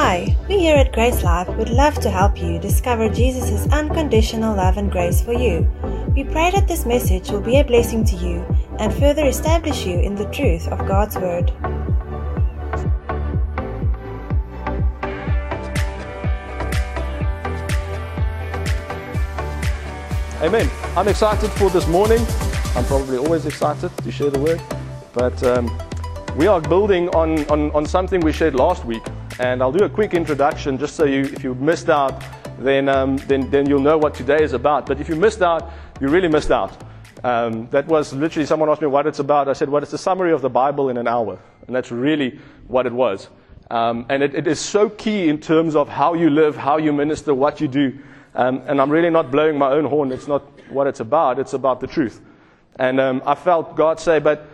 Hi, we here at Grace Life would love to help you discover Jesus' unconditional love and grace for you. We pray that this message will be a blessing to you and further establish you in the truth of God's Word. Amen. I'm excited for this morning. I'm probably always excited to share the word. But um, we are building on, on, on something we shared last week. And I'll do a quick introduction just so you, if you missed out, then, um, then, then you'll know what today is about. But if you missed out, you really missed out. Um, that was literally someone asked me what it's about. I said, well, it's a summary of the Bible in an hour. And that's really what it was. Um, and it, it is so key in terms of how you live, how you minister, what you do. Um, and I'm really not blowing my own horn. It's not what it's about. It's about the truth. And um, I felt God say, but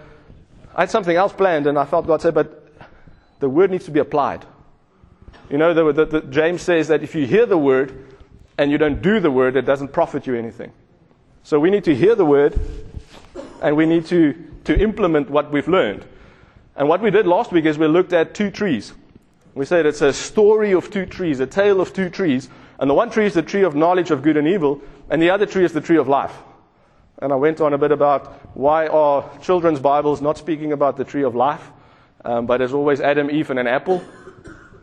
I had something else planned, and I felt God say, but the word needs to be applied. You know, the, the, the, James says that if you hear the word and you don't do the word, it doesn't profit you anything. So we need to hear the word and we need to, to implement what we've learned. And what we did last week is we looked at two trees. We said it's a story of two trees, a tale of two trees and the one tree is the tree of knowledge of good and evil, and the other tree is the tree of life. And I went on a bit about why are children's Bibles not speaking about the tree of life, um, but there's always Adam, Eve, and an apple.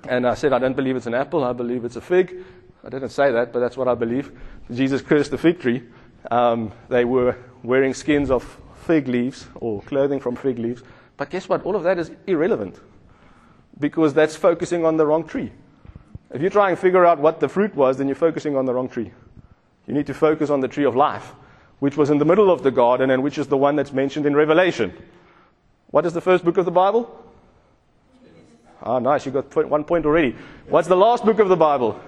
And I said, I don't believe it's an apple, I believe it's a fig. I didn't say that, but that's what I believe. Jesus cursed the fig tree. Um, they were wearing skins of fig leaves or clothing from fig leaves. But guess what? All of that is irrelevant because that's focusing on the wrong tree. If you try and figure out what the fruit was, then you're focusing on the wrong tree. You need to focus on the tree of life, which was in the middle of the garden and which is the one that's mentioned in Revelation. What is the first book of the Bible? Ah, nice. You got one point already. What's the last book of the Bible?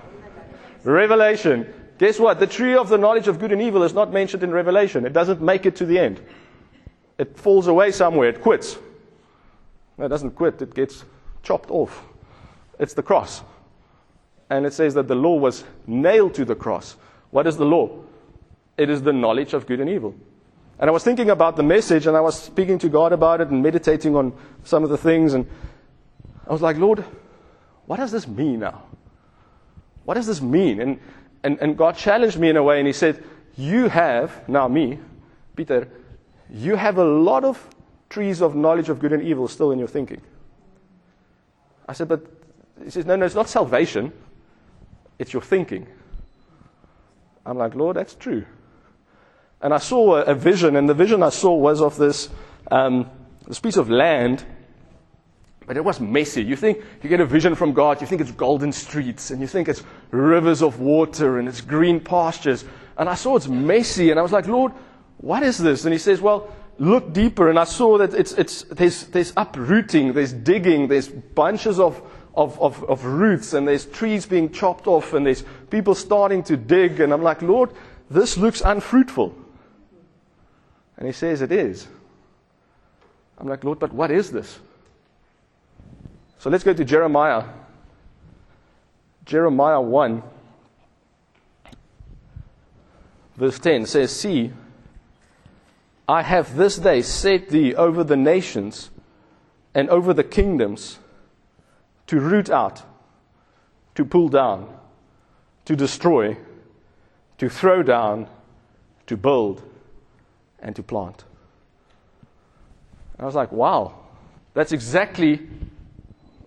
Revelation. Guess what? The tree of the knowledge of good and evil is not mentioned in Revelation. It doesn't make it to the end. It falls away somewhere. It quits. No, it doesn't quit. It gets chopped off. It's the cross and it says that the law was nailed to the cross. What is the law? It is the knowledge of good and evil. And I was thinking about the message and I was speaking to God about it and meditating on some of the things. And I was like, Lord, what does this mean now? What does this mean? And, and, and God challenged me in a way and He said, You have, now me, Peter, you have a lot of trees of knowledge of good and evil still in your thinking. I said, But He says, No, no, it's not salvation. It's your thinking. I'm like, Lord, that's true. And I saw a, a vision, and the vision I saw was of this, um, this piece of land, but it was messy. You think you get a vision from God, you think it's golden streets, and you think it's rivers of water, and it's green pastures. And I saw it's messy, and I was like, Lord, what is this? And He says, Well, look deeper. And I saw that it's, it's, there's, there's uprooting, there's digging, there's bunches of of, of, of roots and there's trees being chopped off and there's people starting to dig. And I'm like, Lord, this looks unfruitful. And he says, It is. I'm like, Lord, but what is this? So let's go to Jeremiah. Jeremiah 1, verse 10 says, See, I have this day set thee over the nations and over the kingdoms to root out, to pull down, to destroy, to throw down, to build, and to plant. I was like, wow, that's exactly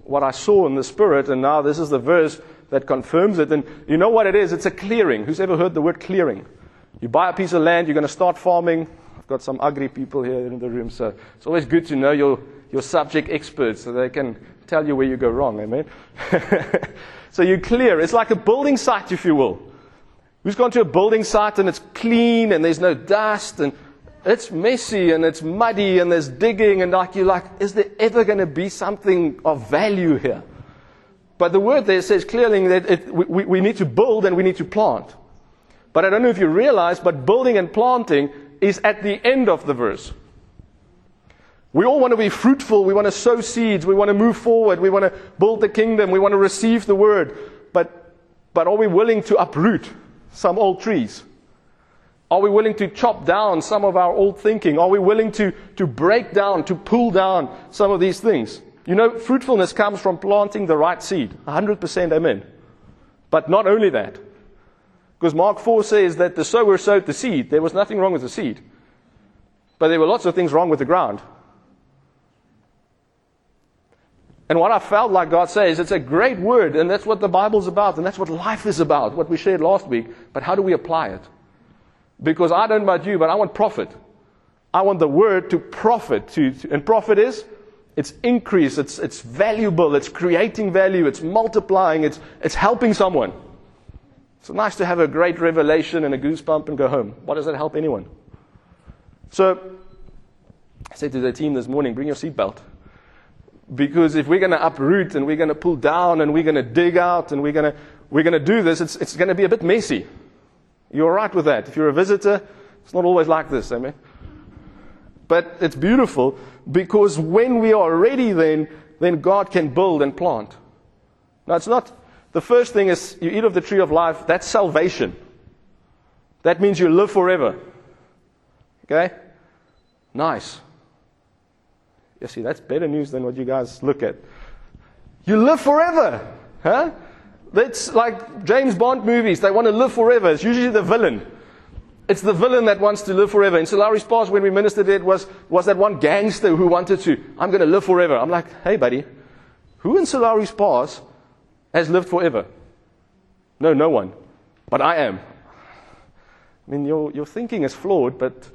what I saw in the Spirit, and now this is the verse that confirms it. And you know what it is? It's a clearing. Who's ever heard the word clearing? You buy a piece of land, you're going to start farming. I've got some ugly people here in the room, so it's always good to know your, your subject experts so they can tell you where you go wrong. Amen. so you clear. It's like a building site, if you will. Who's gone to a building site and it's clean and there's no dust and it's messy and it's muddy and there's digging and like you're like, is there ever going to be something of value here? But the word there says clearly that it, we, we need to build and we need to plant. But I don't know if you realize, but building and planting is at the end of the verse. We all want to be fruitful. We want to sow seeds. We want to move forward. We want to build the kingdom. We want to receive the word. But, but are we willing to uproot some old trees? Are we willing to chop down some of our old thinking? Are we willing to, to break down, to pull down some of these things? You know, fruitfulness comes from planting the right seed. 100% amen. But not only that. Because Mark 4 says that the sower sowed the seed. There was nothing wrong with the seed. But there were lots of things wrong with the ground. And what I felt like God says, it's a great word, and that's what the Bible's about, and that's what life is about, what we shared last week. But how do we apply it? Because I don't know about you, but I want profit. I want the word to profit. To, to, and profit is? It's increase, it's, it's valuable, it's creating value, it's multiplying, it's, it's helping someone. It's nice to have a great revelation and a goosebump and go home. What does that help anyone? So, I said to the team this morning, bring your seatbelt. Because if we're going to uproot and we're going to pull down and we're going to dig out and we're going to, we're going to do this, it's, it's going to be a bit messy. You're right with that. If you're a visitor, it's not always like this, eh, amen? But it's beautiful because when we are ready, then, then God can build and plant. Now, it's not, the first thing is you eat of the tree of life, that's salvation. That means you live forever. Okay? Nice. You see, that's better news than what you guys look at. You live forever. Huh? That's like James Bond movies. They want to live forever. It's usually the villain. It's the villain that wants to live forever. In Solari's past, when we ministered it, was, was that one gangster who wanted to, I'm going to live forever. I'm like, hey, buddy, who in Solari's past has lived forever? No, no one. But I am. I mean, your, your thinking is flawed, but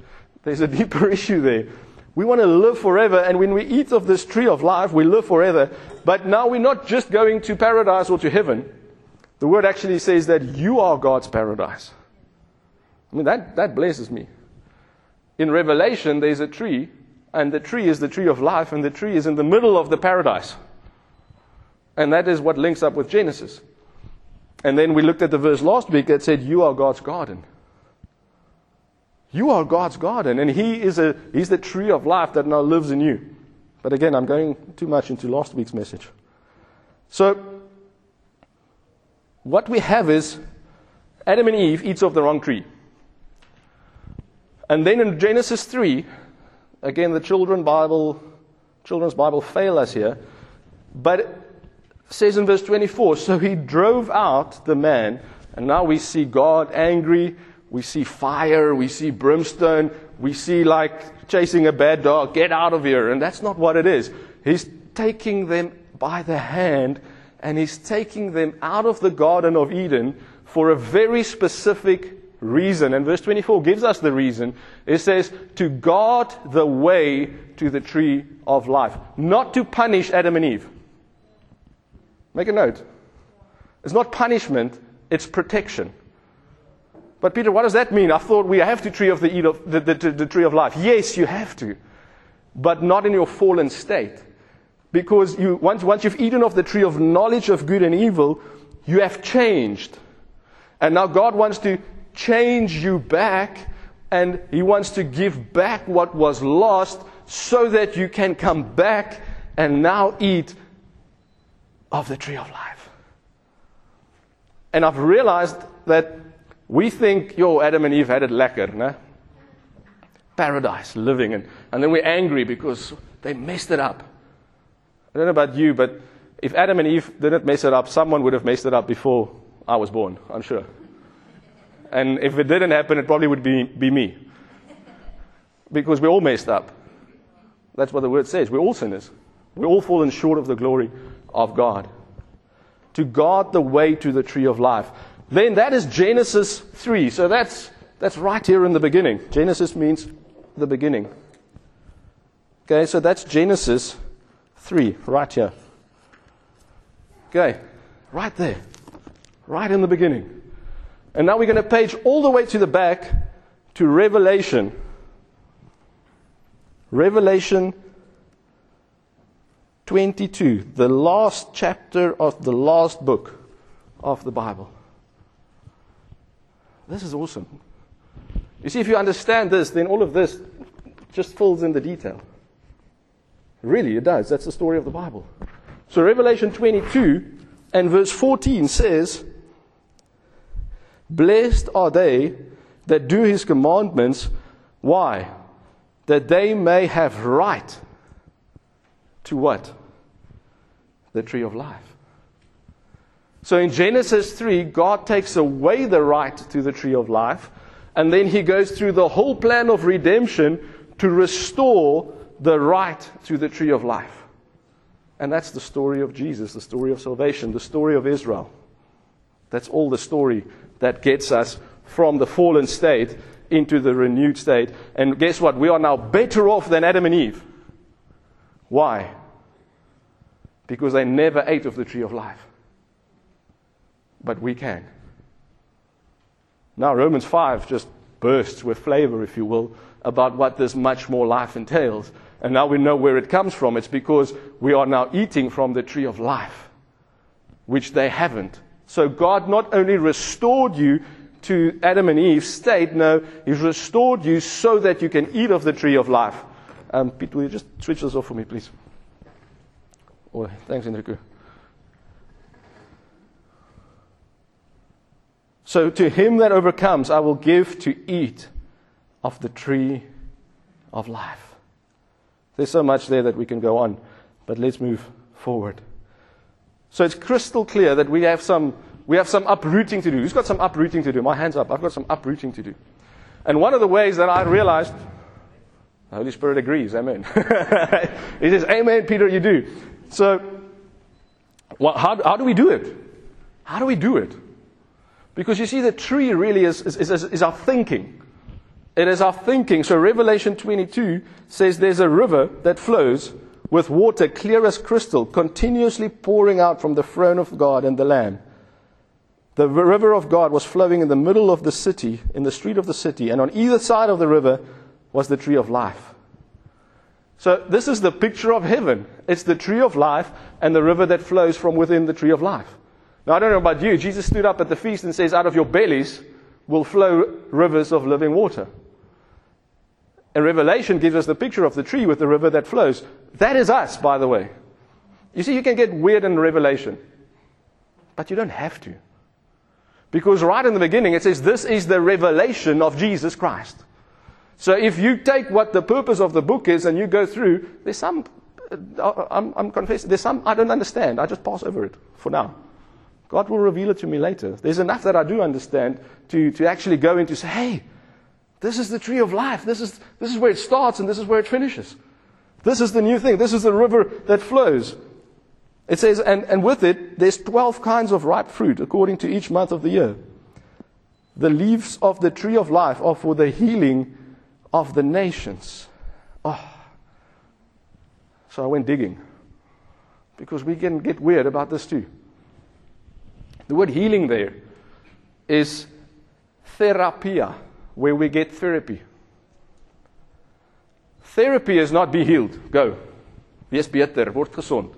there's a deeper issue there. We want to live forever, and when we eat of this tree of life, we live forever. But now we're not just going to paradise or to heaven. The word actually says that you are God's paradise. I mean, that, that blesses me. In Revelation, there's a tree, and the tree is the tree of life, and the tree is in the middle of the paradise. And that is what links up with Genesis. And then we looked at the verse last week that said, You are God's garden. You are God's garden, and He is a, He's the tree of life that now lives in you. But again, I'm going too much into last week's message. So, what we have is Adam and Eve eats of the wrong tree. And then in Genesis 3, again, the children Bible, children's Bible fail us here, but it says in verse 24, so he drove out the man, and now we see God angry we see fire, we see brimstone, we see like chasing a bad dog, get out of here. And that's not what it is. He's taking them by the hand and he's taking them out of the Garden of Eden for a very specific reason. And verse 24 gives us the reason. It says, to guard the way to the tree of life, not to punish Adam and Eve. Make a note. It's not punishment, it's protection. But Peter, what does that mean? I thought we have to tree of the, the, the, the tree of life. Yes, you have to, but not in your fallen state. Because you, once, once you've eaten of the tree of knowledge of good and evil, you have changed. And now God wants to change you back, and He wants to give back what was lost so that you can come back and now eat of the tree of life. And I've realized that we think, yo, Adam and Eve had it lekker, ne? Paradise, living. And, and then we're angry because they messed it up. I don't know about you, but if Adam and Eve didn't mess it up, someone would have messed it up before I was born, I'm sure. And if it didn't happen, it probably would be, be me. Because we're all messed up. That's what the word says. We're all sinners. We're all fallen short of the glory of God. To guard the way to the tree of life then that is Genesis 3. So that's, that's right here in the beginning. Genesis means the beginning. Okay, so that's Genesis 3, right here. Okay, right there. Right in the beginning. And now we're going to page all the way to the back to Revelation. Revelation 22, the last chapter of the last book of the Bible. This is awesome. You see, if you understand this, then all of this just fills in the detail. Really, it does. That's the story of the Bible. So, Revelation 22 and verse 14 says, Blessed are they that do his commandments. Why? That they may have right to what? the tree of life. So in Genesis 3, God takes away the right to the tree of life, and then he goes through the whole plan of redemption to restore the right to the tree of life. And that's the story of Jesus, the story of salvation, the story of Israel. That's all the story that gets us from the fallen state into the renewed state. And guess what? We are now better off than Adam and Eve. Why? Because they never ate of the tree of life. But we can. Now, Romans 5 just bursts with flavor, if you will, about what this much more life entails. And now we know where it comes from. It's because we are now eating from the tree of life, which they haven't. So God not only restored you to Adam and Eve's state, no, He's restored you so that you can eat of the tree of life. Um, Pete, will you just switch this off for me, please? Oh, thanks, Enrico. So to him that overcomes, I will give to eat of the tree of life. There's so much there that we can go on, but let's move forward. So it's crystal clear that we have some, we have some uprooting to do. Who's got some uprooting to do? My hands up. I've got some uprooting to do. And one of the ways that I realized, the Holy Spirit agrees, amen. he says, Amen, Peter, you do. So, well, how, how do we do it? How do we do it? Because you see, the tree really is, is, is, is our thinking. It is our thinking. So Revelation 22 says there's a river that flows with water clear as crystal, continuously pouring out from the throne of God and the Lamb. The river of God was flowing in the middle of the city, in the street of the city, and on either side of the river was the tree of life. So this is the picture of heaven. It's the tree of life and the river that flows from within the tree of life. Now I don't know about you. Jesus stood up at the feast and says, out of your bellies will flow rivers of living water. And Revelation gives us the picture of the tree with the river that flows. That is us, by the way. You see, you can get weird in Revelation, but you don't have to. Because right in the beginning it says, This is the revelation of Jesus Christ. So if you take what the purpose of the book is and you go through, there's some, uh, I'm, I'm confessing, there's some I don't understand. I just pass over it for now. God will reveal it to me later. There's enough that I do understand to, to actually go into say, hey, this is the tree of life. This is, this is where it starts and this is where it finishes. This is the new thing. This is the river that flows. It says, and, and with it, there's 12 kinds of ripe fruit according to each month of the year. The leaves of the tree of life are for the healing of the nations. Oh. So I went digging because we can get weird about this too. The word healing there is therapia where we get therapy. Therapy is not be healed. Go. Wees beter, word gesond.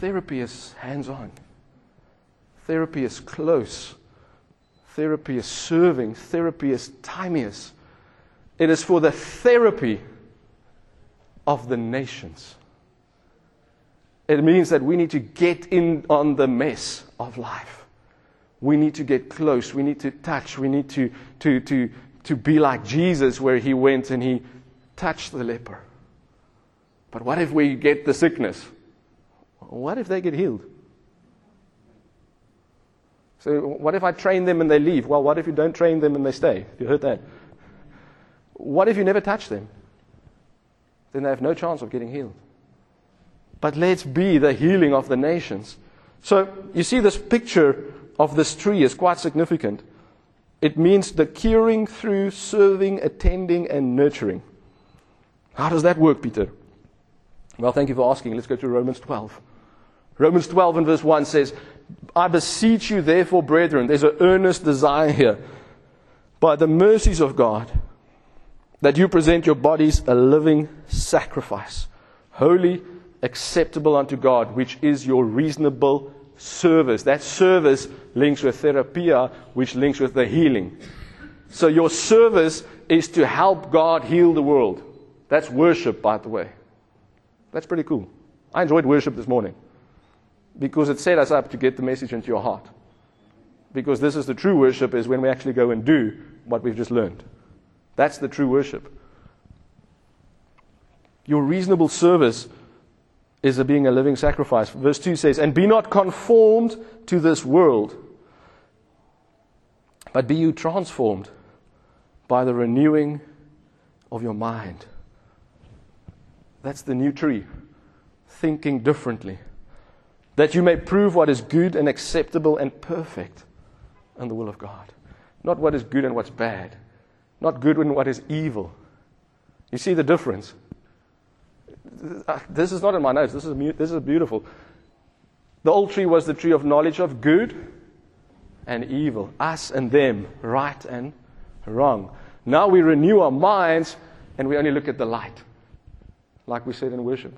Therapy is hands-on. Therapy is close. Therapy is serving. Therapy is timeous. It is for the therapy of the nations. It means that we need to get in on the mess of life we need to get close. We need to touch. We need to, to, to, to be like Jesus, where he went and he touched the leper. But what if we get the sickness? What if they get healed? So, what if I train them and they leave? Well, what if you don't train them and they stay? You heard that? What if you never touch them? Then they have no chance of getting healed. But let's be the healing of the nations. So, you see this picture of this tree is quite significant. It means the curing through serving, attending, and nurturing. How does that work, Peter? Well, thank you for asking. Let's go to Romans 12. Romans 12 and verse 1 says, I beseech you, therefore, brethren, there's an earnest desire here, by the mercies of God, that you present your bodies a living sacrifice, holy, acceptable unto God, which is your reasonable service. That service links with therapia, which links with the healing. So your service is to help God heal the world. That's worship, by the way. That's pretty cool. I enjoyed worship this morning because it set us up to get the message into your heart. Because this is the true worship is when we actually go and do what we've just learned. That's the true worship. Your reasonable service is a being a living sacrifice. Verse 2 says, And be not conformed to this world, but be you transformed by the renewing of your mind. That's the new tree, thinking differently, that you may prove what is good and acceptable and perfect in the will of God. Not what is good and what's bad, not good and what is evil. You see the difference? This is not in my notes. This is, this is beautiful. The old tree was the tree of knowledge of good and evil, us and them, right and wrong. Now we renew our minds and we only look at the light, like we said in worship.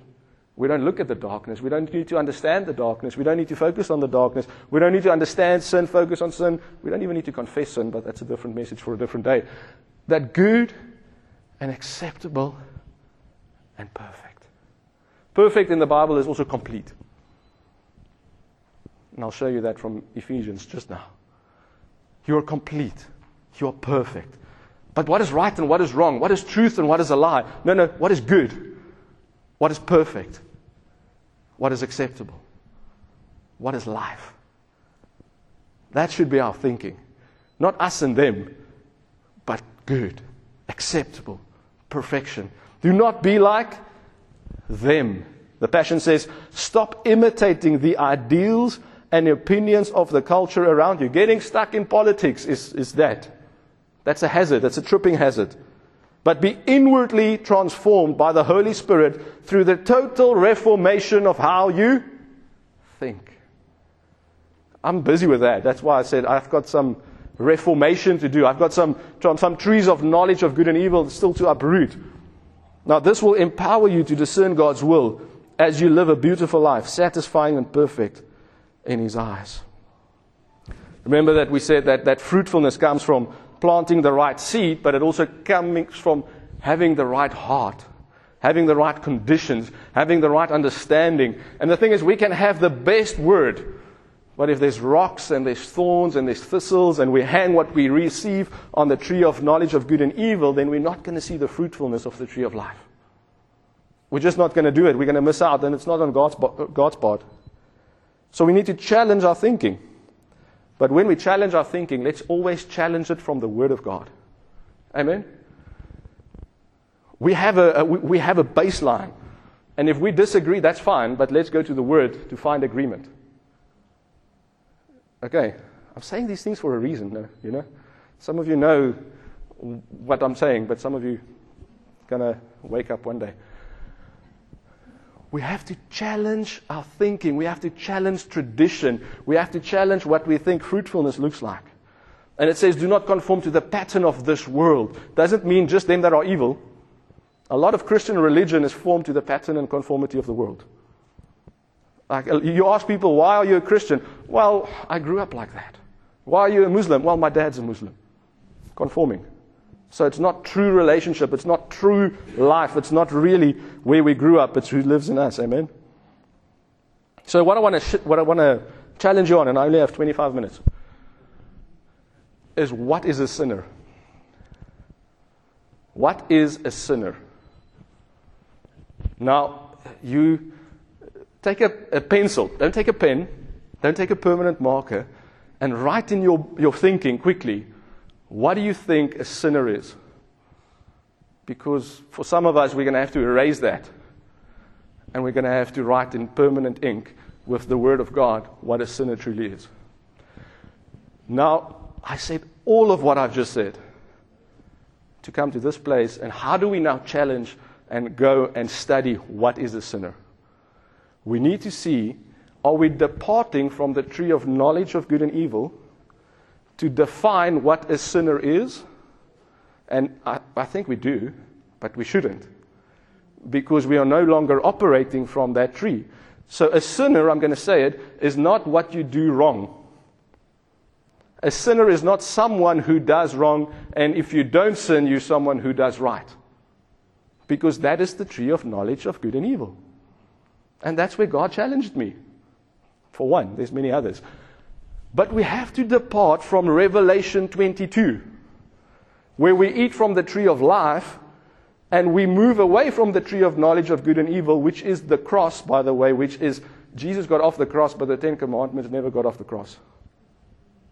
We don't look at the darkness. We don't need to understand the darkness. We don't need to focus on the darkness. We don't need to understand sin, focus on sin. We don't even need to confess sin, but that's a different message for a different day. That good and acceptable and perfect. Perfect in the Bible is also complete. And I'll show you that from Ephesians just now. You are complete. You are perfect. But what is right and what is wrong? What is truth and what is a lie? No, no. What is good? What is perfect? What is acceptable? What is life? That should be our thinking. Not us and them, but good, acceptable, perfection. Do not be like them. The Passion says, stop imitating the ideals and opinions of the culture around you. Getting stuck in politics is, is that. That's a hazard. That's a tripping hazard. But be inwardly transformed by the Holy Spirit through the total reformation of how you think. I'm busy with that. That's why I said I've got some reformation to do. I've got some, some trees of knowledge of good and evil still to uproot. Now, this will empower you to discern God's will as you live a beautiful life, satisfying and perfect in His eyes. Remember that we said that, that fruitfulness comes from planting the right seed, but it also comes from having the right heart, having the right conditions, having the right understanding. And the thing is, we can have the best word, but if there's rocks and there's thorns and there's thistles and we hang what we receive on the tree of knowledge of good and evil, then we're not going to see the fruitfulness of the tree of life. We're just not going to do it. We're going to miss out, and it's not on God's, God's part. So we need to challenge our thinking. But when we challenge our thinking, let's always challenge it from the Word of God. Amen? We have a, a, we have a baseline. And if we disagree, that's fine, but let's go to the Word to find agreement. Okay, I'm saying these things for a reason, you know? Some of you know what I'm saying, but some of you gonna wake up one day. We have to challenge our thinking. We have to challenge tradition. We have to challenge what we think fruitfulness looks like. And it says, do not conform to the pattern of this world. Doesn't mean just them that are evil. A lot of Christian religion is formed to the pattern and conformity of the world. Like, uh, you ask people, why are you a Christian? Well, I grew up like that. Why are you a Muslim? Well, my dad's a Muslim. Conforming. So it's not true relationship. It's not true life. It's not really where we grew up. It's who lives in us. Amen. So what I want to sh- what I want to challenge you on, and I only have 25 minutes, is what is a sinner? What is a sinner? Now you Take a, a pencil, don't take a pen, don't take a permanent marker, and write in your, your thinking quickly what do you think a sinner is? Because for some of us, we're going to have to erase that. And we're going to have to write in permanent ink with the Word of God what a sinner truly is. Now, I said all of what I've just said to come to this place, and how do we now challenge and go and study what is a sinner? we need to see are we departing from the tree of knowledge of good and evil to define what a sinner is? And I, I, think we do, but we shouldn't. Because we are no longer operating from that tree. So a sinner, I'm going to say it, is not what you do wrong. A sinner is not someone who does wrong, and if you don't sin, you're someone who does right. Because that is the tree of knowledge of good and evil. And that's where God challenged me. For one, there's many others. But we have to depart from Revelation 22, where we eat from the tree of life And we move away from the tree of knowledge of good and evil, which is the cross, by the way, which is Jesus got off the cross, but the Ten Commandments never got off the cross.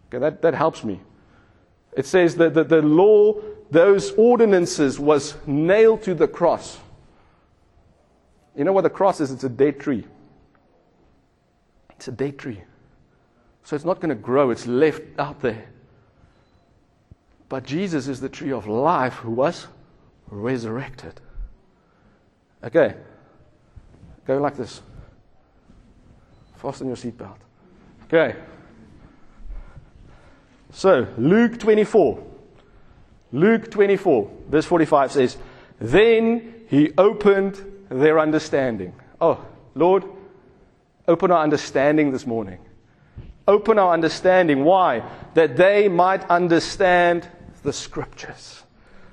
Okay, that, that helps me. It says that the, the law, those ordinances, was nailed to the cross. You know what the cross is? It's a dead tree. It's a dead tree. So it's not going to grow, it's left out there. But Jesus is the tree of life who was resurrected. Okay. Go like this. Fasten your seatbelt. Okay. So, Luke 24. Luke 24, verse 45 says, Then he opened their understanding. Oh, Lord, open our understanding this morning. Open our understanding. Why? That they might understand the scriptures.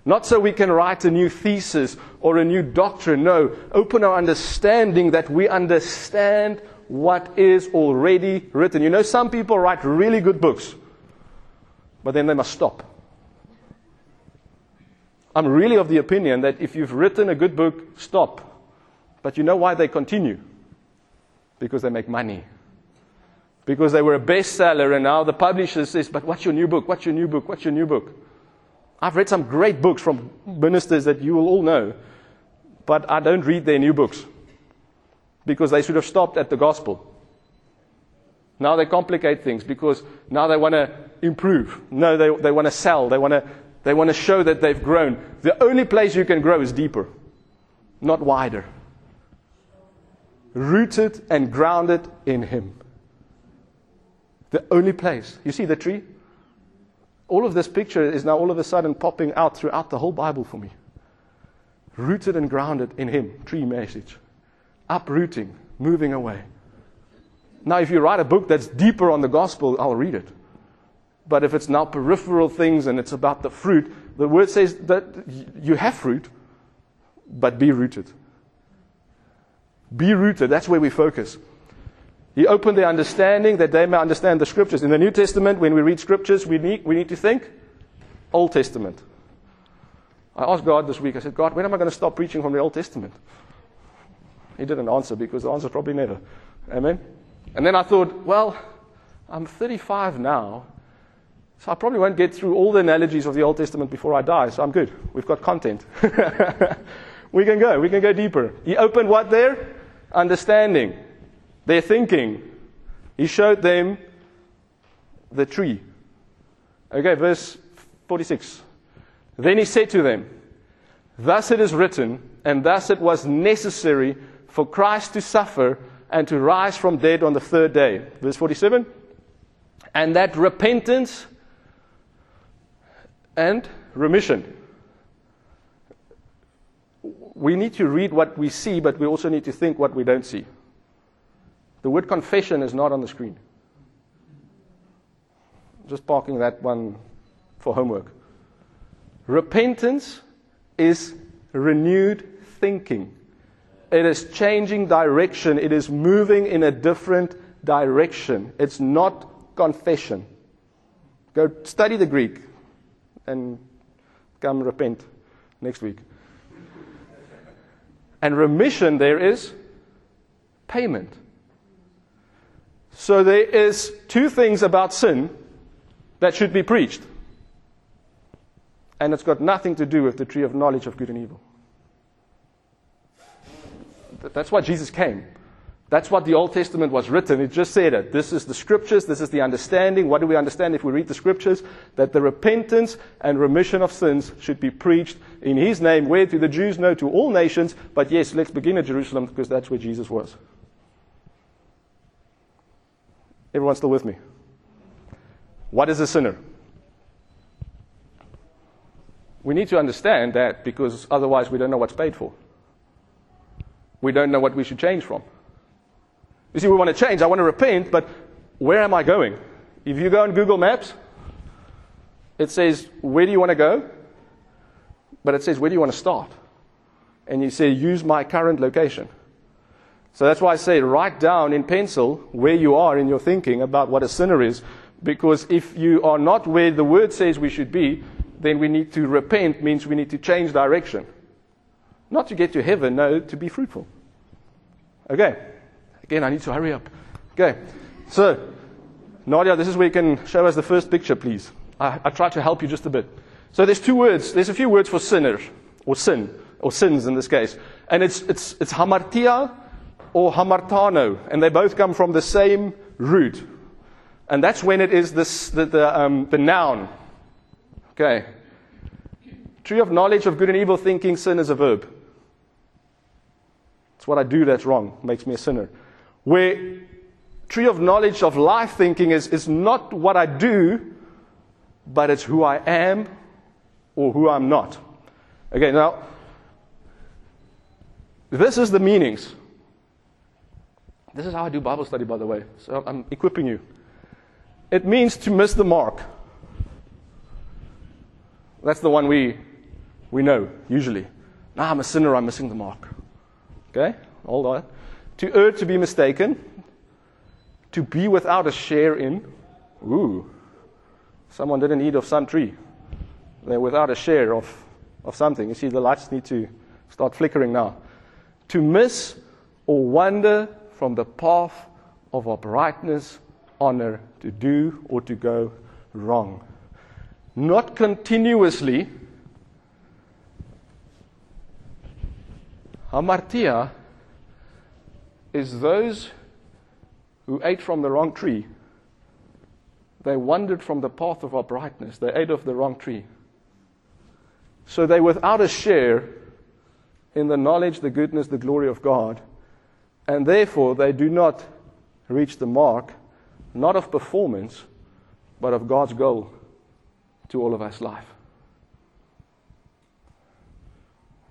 Not so we can write a new thesis or a new doctrine. No, open our understanding that we understand what is already written. You know, some people write really good books, but then they must stop. I'm really of the opinion that if you've written a good book, stop. But you know why they continue? Because they make money. Because they were a bestseller, and now the publisher says, But what's your new book? What's your new book? What's your new book? I've read some great books from ministers that you will all know, but I don't read their new books because they should have stopped at the gospel. Now they complicate things because now they want to improve. No, they, they want to sell. They want to, they want to show that they've grown. The only place you can grow is deeper, not wider. Rooted and grounded in Him. The only place. You see the tree? all of this picture is now all of a sudden popping out throughout the whole Bible for me. Rooted and grounded in Him, tree message. Uprooting, moving away. Now, if you write a book that's deeper on the gospel, I'll read it. But if it's now peripheral things and it's about the fruit, the word says that you have fruit, but be rooted. Be rooted. That's where we focus. He opened their understanding that they may understand the scriptures. In the New Testament, when we read scriptures, we need, we need to think Old Testament. I asked God this week, I said, God, when am I going to stop preaching from the Old Testament? He didn't answer because the answer is probably never. Amen? And then I thought, well, I'm 35 now, so I probably won't get through all the analogies of the Old Testament before I die, so I'm good. We've got content. we can go. We can go deeper. He opened what there? Understanding their thinking. He showed them the tree. Okay, verse 46. Then he said to them, Thus it is written, and thus it was necessary for Christ to suffer and to rise from dead on the third day. Verse 47. And that repentance and remission. We need to read what we see, but we also need to think what we don't see. The word confession is not on the screen. Just parking that one for homework. Repentance is renewed thinking. It is changing direction. It is moving in a different direction. It's not confession. Go study the Greek and come repent next week. And remission there is payment. So there is two things about sin that should be preached. And it's got nothing to do with the tree of knowledge of good and evil. That's why Jesus came. That's what the Old Testament was written. It just said it. This is the scriptures. This is the understanding. What do we understand if we read the scriptures? That the repentance and remission of sins should be preached in His name. Where to the Jews? No, to all nations. But yes, let's begin at Jerusalem because that's where Jesus was. Everyone still with me? What is a sinner? We need to understand that because otherwise we don't know what's paid for. We don't know what we should change from. You see, we want to change. I want to repent, but where am I going? If you go on Google Maps, it says, Where do you want to go? But it says, Where do you want to start? And you say, Use my current location. So that's why I say write down in pencil where you are in your thinking about what a sinner is, because if you are not where the word says we should be, then we need to repent, means we need to change direction. Not to get to heaven, no, to be fruitful. Okay. Again, I need to hurry up. Okay. So, Nadia, this is where you can show us the first picture, please. I, I try to help you just a bit. So there's two words. There's a few words for sinners, or sin, or sins in this case. And it's, it's, it's hamartia or hamartano. And they both come from the same root. And that's when it is this, the, the, um, the noun. Okay. Tree of knowledge of good and evil thinking, sin is a verb. It's what I do that's wrong, makes me a sinner. Where tree of knowledge of life thinking is, is not what I do, but it's who I am or who I'm not. Okay, now, this is the meanings. This is how I do Bible study, by the way. So I'm equipping you. It means to miss the mark. That's the one we, we know, usually. Now I'm a sinner, I'm missing the mark. Okay? Hold on. To err, to be mistaken. To be without a share in. Ooh. Someone didn't eat of some tree. They're without a share of, of something. You see, the lights need to start flickering now. To miss or wander from the path of uprightness, honor, to do or to go wrong. Not continuously. Hamartia is those who ate from the wrong tree. They wandered from the path of uprightness. They ate of the wrong tree. So they without a share in the knowledge, the goodness, the glory of God. And therefore they do not reach the mark, not of performance, but of God's goal to all of us life.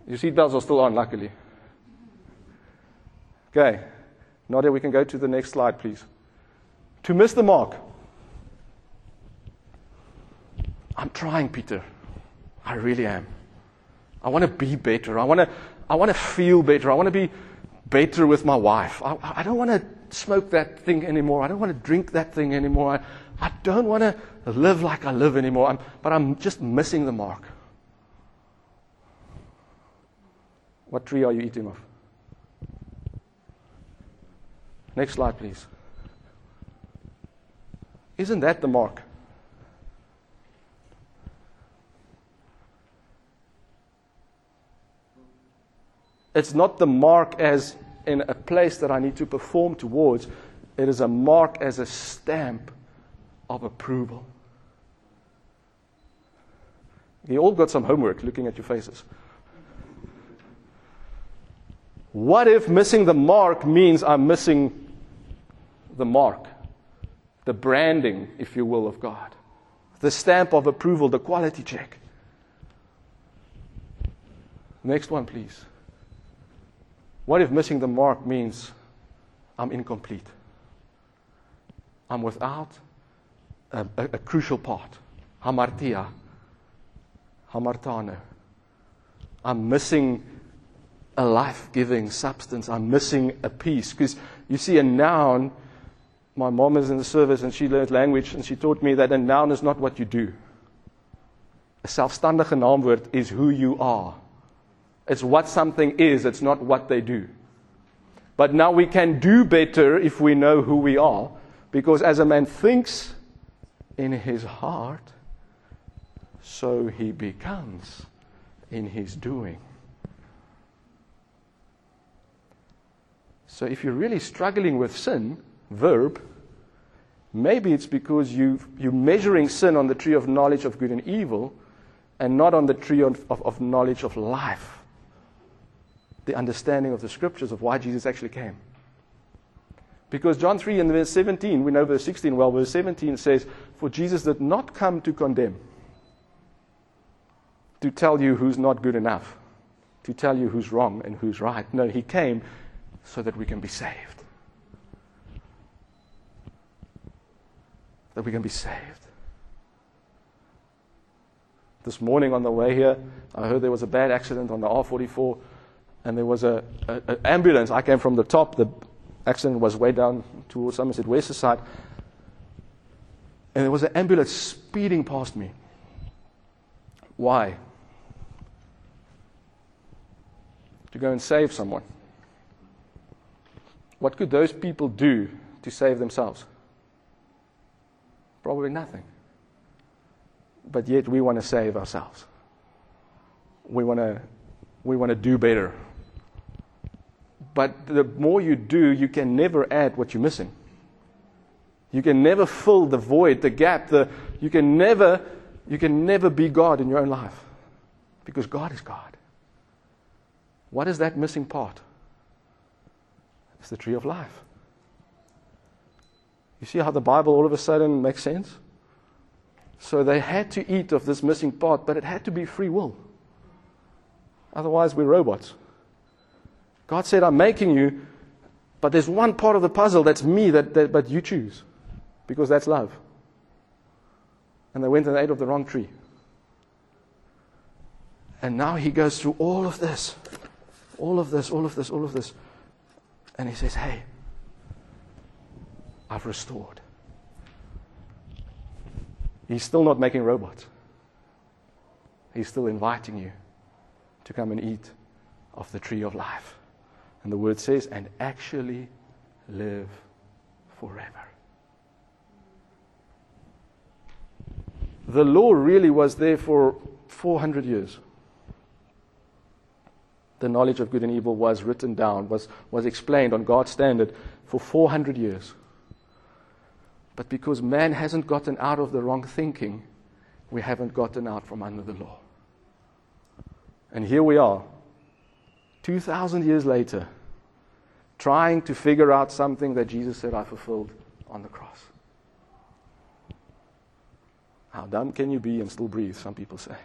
Your seatbelts are still on, luckily. Okay. Nadia, we can go to the next slide, please. To miss the mark. I'm trying, Peter. I really am. I want to be better. I want to, I want to feel better. I want to be better with my wife. I, I don't want to smoke that thing anymore. I don't want to drink that thing anymore. I, I don't want to live like I live anymore. I'm, but I'm just missing the mark. What tree are you eating of? Next slide, please. Isn't that the mark? It's not the mark as in a place that I need to perform towards. It is a mark as a stamp of approval. You all got some homework looking at your faces. What if missing the mark means I'm missing the mark, the branding, if you will, of God, the stamp of approval, the quality check? Next one, please. What if missing the mark means I'm incomplete? I'm without a, a, a crucial part. Hamartia. Hamartano. I'm missing a life giving substance. I'm missing a piece. Because you see, a noun, my mom is in the service and she learned language and she taught me that a noun is not what you do. A selfstandige naamwoord is who you are. It's what something is, it's not what they do. But now we can do better if we know who we are, because as a man thinks in his heart, so he becomes in his doing. So if you're really struggling with sin, verb, maybe it's because you you're measuring sin on the tree of knowledge of good and evil and not on the tree of, of, of knowledge of life the understanding of the scriptures of why Jesus actually came. Because John 3 and verse 17, we know verse 16 well, verse 17 says, For Jesus did not come to condemn, to tell you who's not good enough, to tell you who's wrong and who's right. No, he came so that we can be saved. That we can be saved. This morning on the way here, I heard there was a bad accident on the R44 and there was a, a, a, ambulance. I came from the top. The accident was way down towards Somerset West side. And there was an ambulance speeding past me. Why? To go and save someone. What could those people do to save themselves? Probably nothing. But yet we want to save ourselves. We want to, we want to do better. But the more you do, you can never add what you're missing. You can never fill the void, the gap, the, you, can never, you can never be God in your own life. Because God is God. What is that missing part? It's the tree of life. You see how the Bible all of a sudden makes sense? So they had to eat of this missing part, but it had to be free will. Otherwise, we're robots. God said, I'm making you, but there's one part of the puzzle that's me, that, that, but you choose. Because that's love. And they went and ate of the wrong tree. And now he goes through all of this. All of this, all of this, all of this. And he says, Hey, I've restored. He's still not making robots. He's still inviting you to come and eat of the tree of life. And the word says, and actually live forever. The law really was there for 400 years. The knowledge of good and evil was written down, was, was explained on God's standard for 400 years. But because man hasn't gotten out of the wrong thinking, we haven't gotten out from under the law. And here we are, 2,000 years later, trying to figure out something that Jesus said I fulfilled on the cross. How dumb can you be and still breathe, some people say.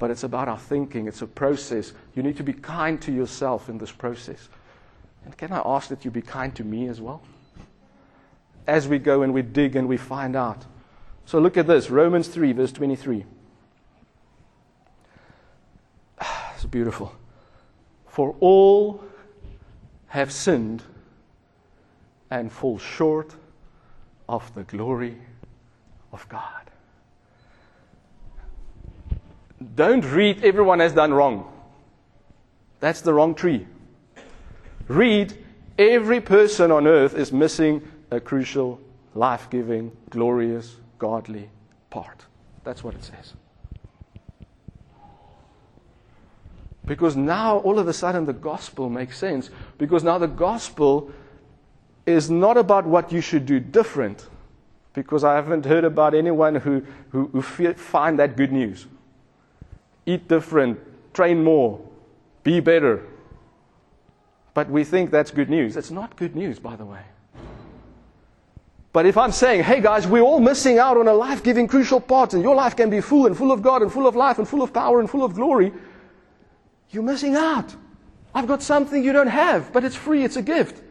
But it's about our thinking, it's a process. You need to be kind to yourself in this process. And can I ask that you be kind to me as well? As we go and we dig and we find out. So look at this Romans 3, verse 23. It's beautiful. For all have sinned and fall short of the glory of God. Don't read everyone has done wrong. That's the wrong tree. Read every person on earth is missing a crucial, life giving, glorious, godly part. That's what it says. Because now all of a sudden the gospel makes sense. Because now the gospel is not about what you should do different. Because I haven't heard about anyone who, who, who find that good news. Eat different, train more, be better. But we think that's good news. It's not good news, by the way. But if I'm saying, hey guys, we're all missing out on a life giving crucial part, and your life can be full and full of God and full of life and full of power and full of glory, you're missing out. I've got something you don't have, but it's free, it's a gift.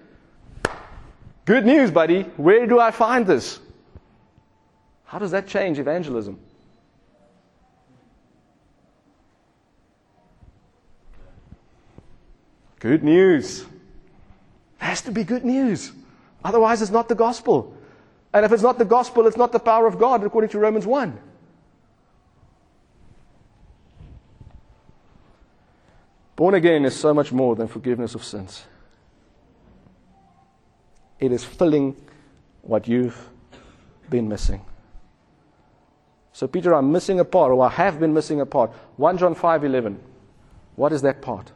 Good news, buddy. Where do I find this? How does that change evangelism? Good news. Has to be good news. Otherwise, it's not the gospel. And if it's not the gospel, it's not the power of God, according to Romans 1. Born again is so much more than forgiveness of sins. It is filling what you've been missing. So, Peter, I'm missing a part, or I have been missing a part. 1 John 5 11. What is that part?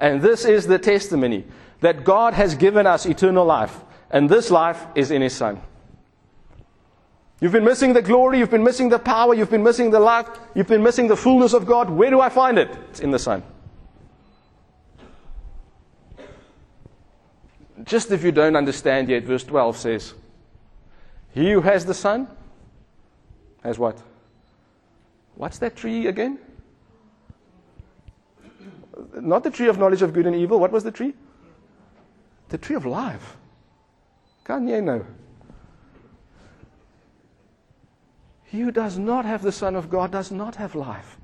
And this is the testimony that God has given us eternal life, and this life is in His Son. You've been missing the glory, you've been missing the power, you've been missing the life, you've been missing the fullness of God. Where do I find it? It's in the Son. Just if you don't understand yet, verse 12 says, He who has the Son has what? What's that tree again? Not the tree of knowledge of good and evil. What was the tree? The tree of life. Can you know? He who does not have the Son of God does not have life.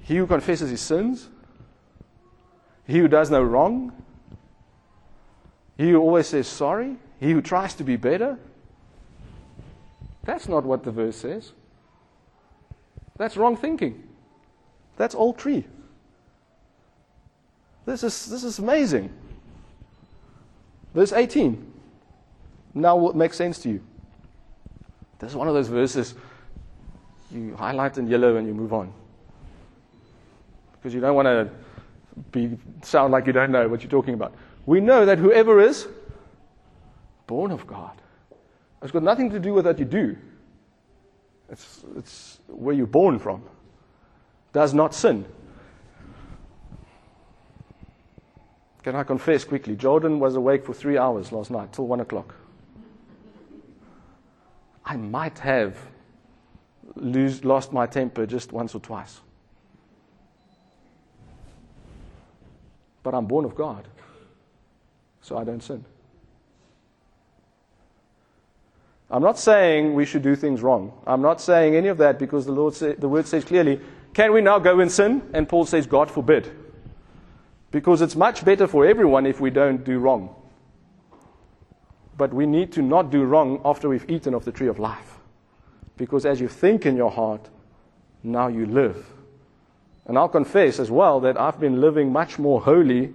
He who confesses his sins he who does no wrong, he who always says sorry, he who tries to be better. That's not what the verse says. That's wrong thinking. That's all tree. This is, this is amazing. Verse 18. Now what makes sense to you? This is one of those verses you highlight in yellow and you move on. Because you don't want to be, sound like you don't know what you're talking about. We know that whoever is born of God, it's got nothing to do with what you do. It's, it's where you're born from. Does not sin. Can I confess quickly? Jordan was awake for three hours last night, till one o'clock. I might have lose, lost my temper just once or twice. But I'm born of God, so I don't sin. I'm not saying we should do things wrong. I'm not saying any of that because the, Lord say, the word says clearly, can we now go and sin? And Paul says, God forbid. Because it's much better for everyone if we don't do wrong. But we need to not do wrong after we've eaten of the tree of life. Because as you think in your heart, now you live. And I'll confess as well that I've been living much more holy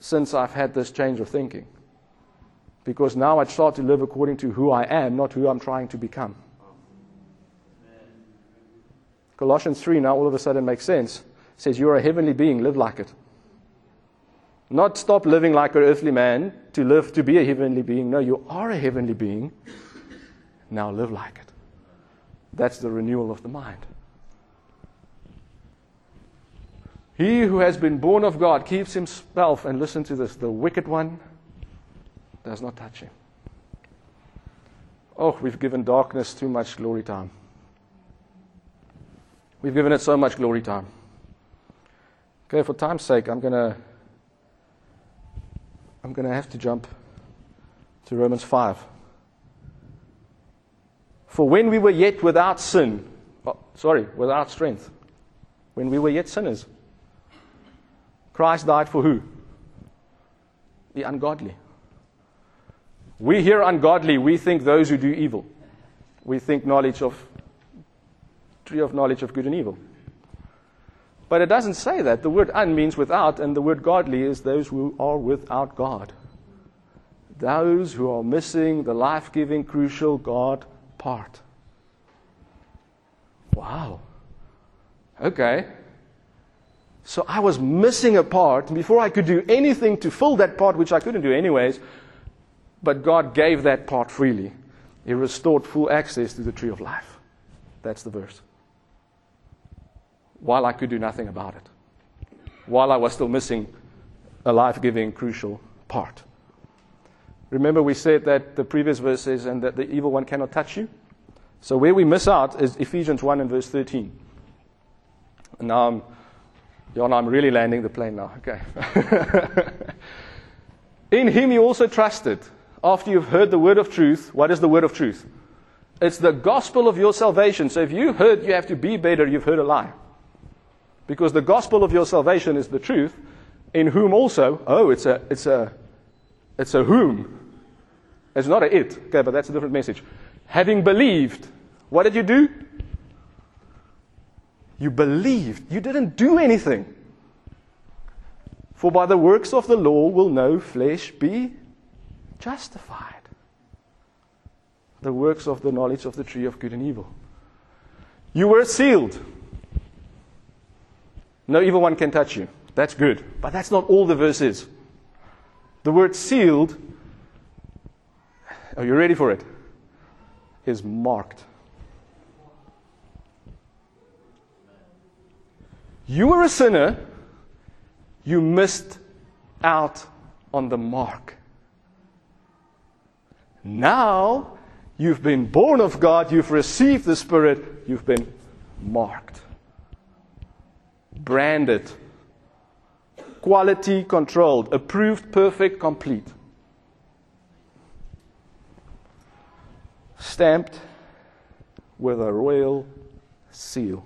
since I've had this change of thinking. Because now I start to live according to who I am, not who I'm trying to become. Colossians 3 now all of a sudden makes sense. It says, You're a heavenly being, live like it. Not stop living like an earthly man to live to be a heavenly being. No, you are a heavenly being. Now live like it. That's the renewal of the mind. He who has been born of God keeps himself, and listen to this the wicked one does not touch him. Oh, we've given darkness too much glory time. We've given it so much glory time. Okay, for time's sake, I'm to I'm to have to jump to Romans 5. For when we were yet without sin, oh, sorry, without strength, when we were yet sinners, Christ died for who? The ungodly. We hear ungodly, we think those who do evil. We think knowledge of, tree of knowledge of good and evil. But it doesn't say that. The word un means without, and the word godly is those who are without God. Those who are missing the life giving, crucial God part. Wow. Okay. So I was missing a part before I could do anything to fill that part, which I couldn't do anyways. But God gave that part freely. He restored full access to the tree of life. That's the verse while I could do nothing about it, while I was still missing a life giving, crucial part. Remember, we said that the previous verse says, and that the evil one cannot touch you? So, where we miss out is Ephesians 1 and verse 13. And now I'm, I'm really landing the plane now. Okay. In him you also trusted. After you've heard the word of truth, what is the word of truth? It's the gospel of your salvation. So if you heard you have to be better, you've heard a lie. Because the gospel of your salvation is the truth, in whom also, oh, it's a, it's a, it's a whom. It's not a it. Okay, but that's a different message. Having believed, what did you do? You believed. You didn't do anything. For by the works of the law will no flesh be justified. The works of the knowledge of the tree of good and evil. You were sealed. No evil one can touch you. That's good. But that's not all the verse is. The word sealed, are you ready for it? Is marked. You were a sinner, you missed out on the mark. Now, you've been born of God, you've received the Spirit, you've been marked branded, quality controlled, approved, perfect, complete. Stamped with a royal seal.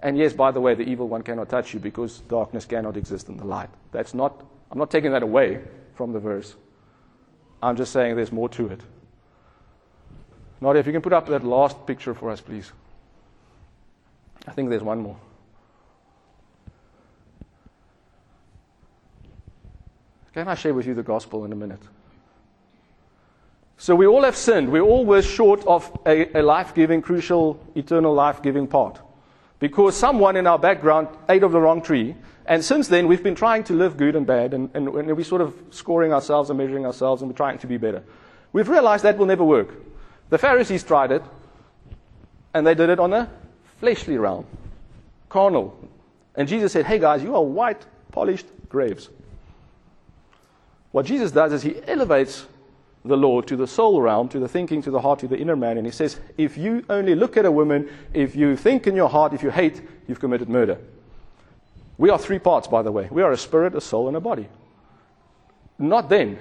And yes, by the way, the evil one cannot touch you because darkness cannot exist in the light. That's not, I'm not taking that away from the verse. I'm just saying there's more to it. Nadia, if you can put up that last picture for us, please. I think there's one more. Can I share with you the gospel in a minute? So we all have sinned. We all were short of a, a life giving, crucial, eternal life giving part. Because someone in our background ate of the wrong tree. And since then, we've been trying to live good and bad. And, and, and we're sort of scoring ourselves and measuring ourselves and we're trying to be better. We've realized that will never work. The Pharisees tried it. And they did it on a fleshly realm, carnal. And Jesus said, Hey guys, you are white, polished graves. What Jesus does is he elevates the law to the soul realm, to the thinking, to the heart, to the inner man. And he says, if you only look at a woman, if you think in your heart, if you hate, you've committed murder. We are three parts, by the way. We are a spirit, a soul, and a body. Not then.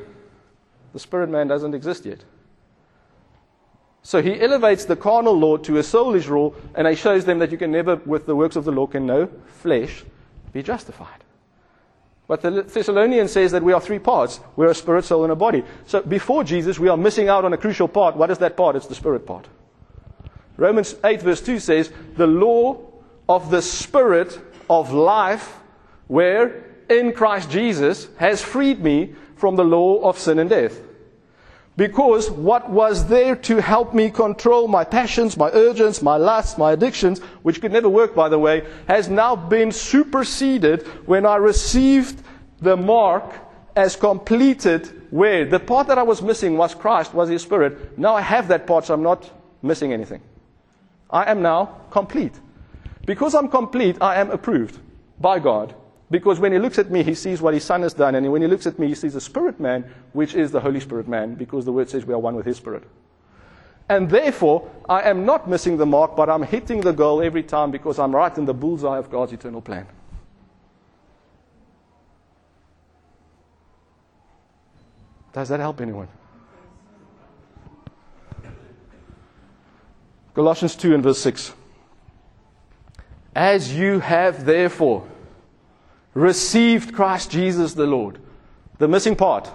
The spirit man doesn't exist yet. So he elevates the carnal law to a soulish rule, and he shows them that you can never, with the works of the law, can no flesh be justified. But the Thessalonian says that we are three parts. We're a spirit, soul, and a body. So before Jesus, we are missing out on a crucial part. What is that part? It's the spirit part. Romans 8 verse 2 says, the law of the spirit of life, where in Christ Jesus has freed me from the law of sin and death. Because what was there to help me control my passions, my urges, my lusts, my addictions, which could never work, by the way, has now been superseded when I received the mark as completed. Where the part that I was missing was Christ, was His Spirit. Now I have that part, so I'm not missing anything. I am now complete. Because I'm complete, I am approved by God because when he looks at me, he sees what his son has done. And when he looks at me, he sees a spirit man, which is the Holy Spirit man, because the word says we are one with his spirit. And therefore, I am not missing the mark, but I'm hitting the goal every time because I'm right in the bullseye of God's eternal plan. Does that help anyone? Colossians 2 and verse 6. As you have therefore received Christ Jesus the Lord. The missing part.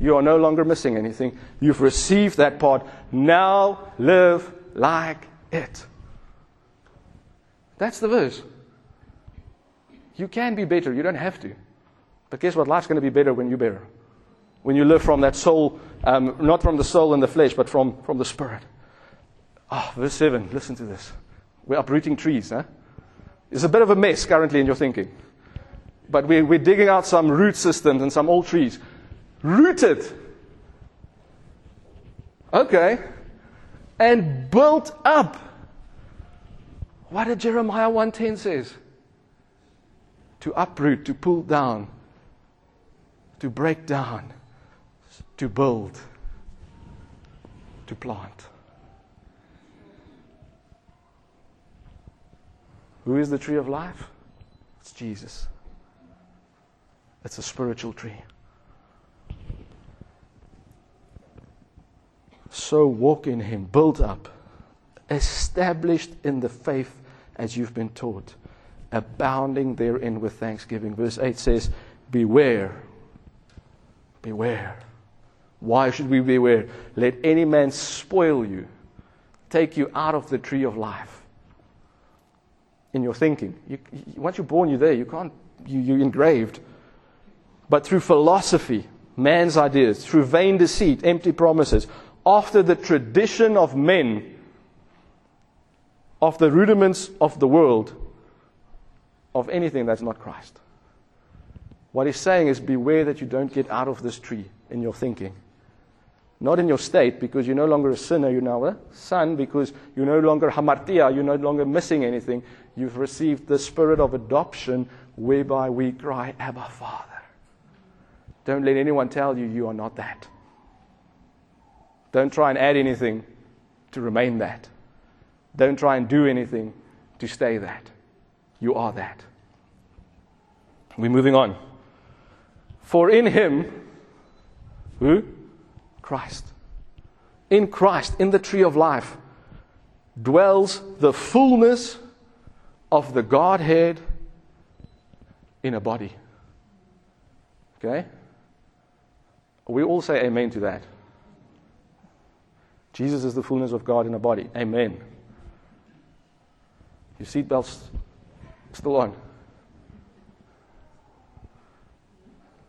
You are no longer missing anything. You've received that part. Now live like it. That's the verse. You can be better. You don't have to. But guess what? Life's going to be better when you're better. When you live from that soul, um, not from the soul and the flesh, but from, from the spirit. Ah, oh, verse 7. Listen to this. We're uprooting trees. Huh? It's a bit of a mess currently in your thinking but we're, we're digging out some root systems and some old trees. Rooted. Okay. And built up. What did Jeremiah 1:10 says? To uproot, to pull down, to break down, to build, to plant. Who is the tree of life? It's Jesus. It's a spiritual tree. So walk in Him, built up, established in the faith as you've been taught, abounding therein with thanksgiving. Verse 8 says, Beware. Beware. Why should we beware? Let any man spoil you, take you out of the tree of life. In your thinking. You, once you're born, you're there. You can't, you, you're engraved but through philosophy, man's ideas, through vain deceit, empty promises, after the tradition of men, of the rudiments of the world, of anything that's not Christ. What he's saying is beware that you don't get out of this tree in your thinking. Not in your state, because you're no longer a sinner, you're now a son, because you're no longer hamartia, you're no longer missing anything. You've received the spirit of adoption whereby we cry, Abba, Father. Don't let anyone tell you you are not that. Don't try and add anything to remain that. Don't try and do anything to stay that. You are that. We're moving on. For in him, who? Christ. In Christ, in the tree of life, dwells the fullness of the Godhead in a body. Okay? We all say amen to that. Jesus is the fullness of God in a body. Amen. Your seatbelts still on.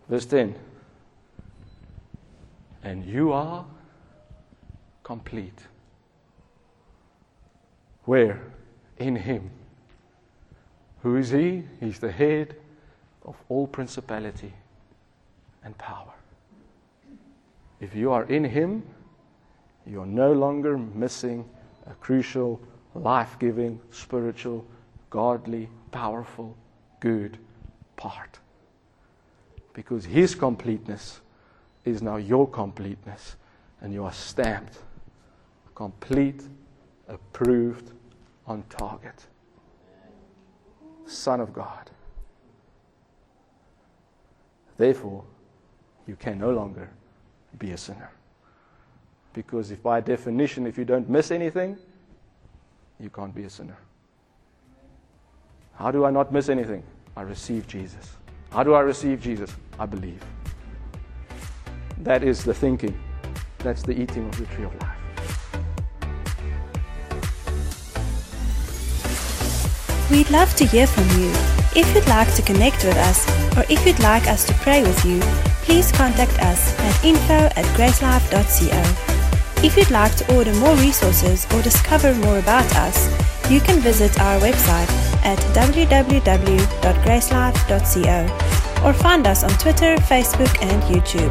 Verse 10 and you are complete. Where? In Him. Who is He? He's the head of all principality and power. If you are in Him, you are no longer missing a crucial, life giving, spiritual, godly, powerful, good part. Because His completeness is now your completeness, and you are stamped complete, approved, on target. Son of God. Therefore, you can no longer be a sinner. Because if by definition, if you don't miss anything, you can't be a sinner. How do I not miss anything? I receive Jesus. How do I receive Jesus? I believe. That is the thinking. That's the eating of the tree of life. We'd love to hear from you. If you'd like to connect with us, or if you'd like us to pray with you, please contact us at info at gracelife.co. If you'd like to order more resources or discover more about us, you can visit our website at www.gracelife.co or find us on Twitter, Facebook, and YouTube.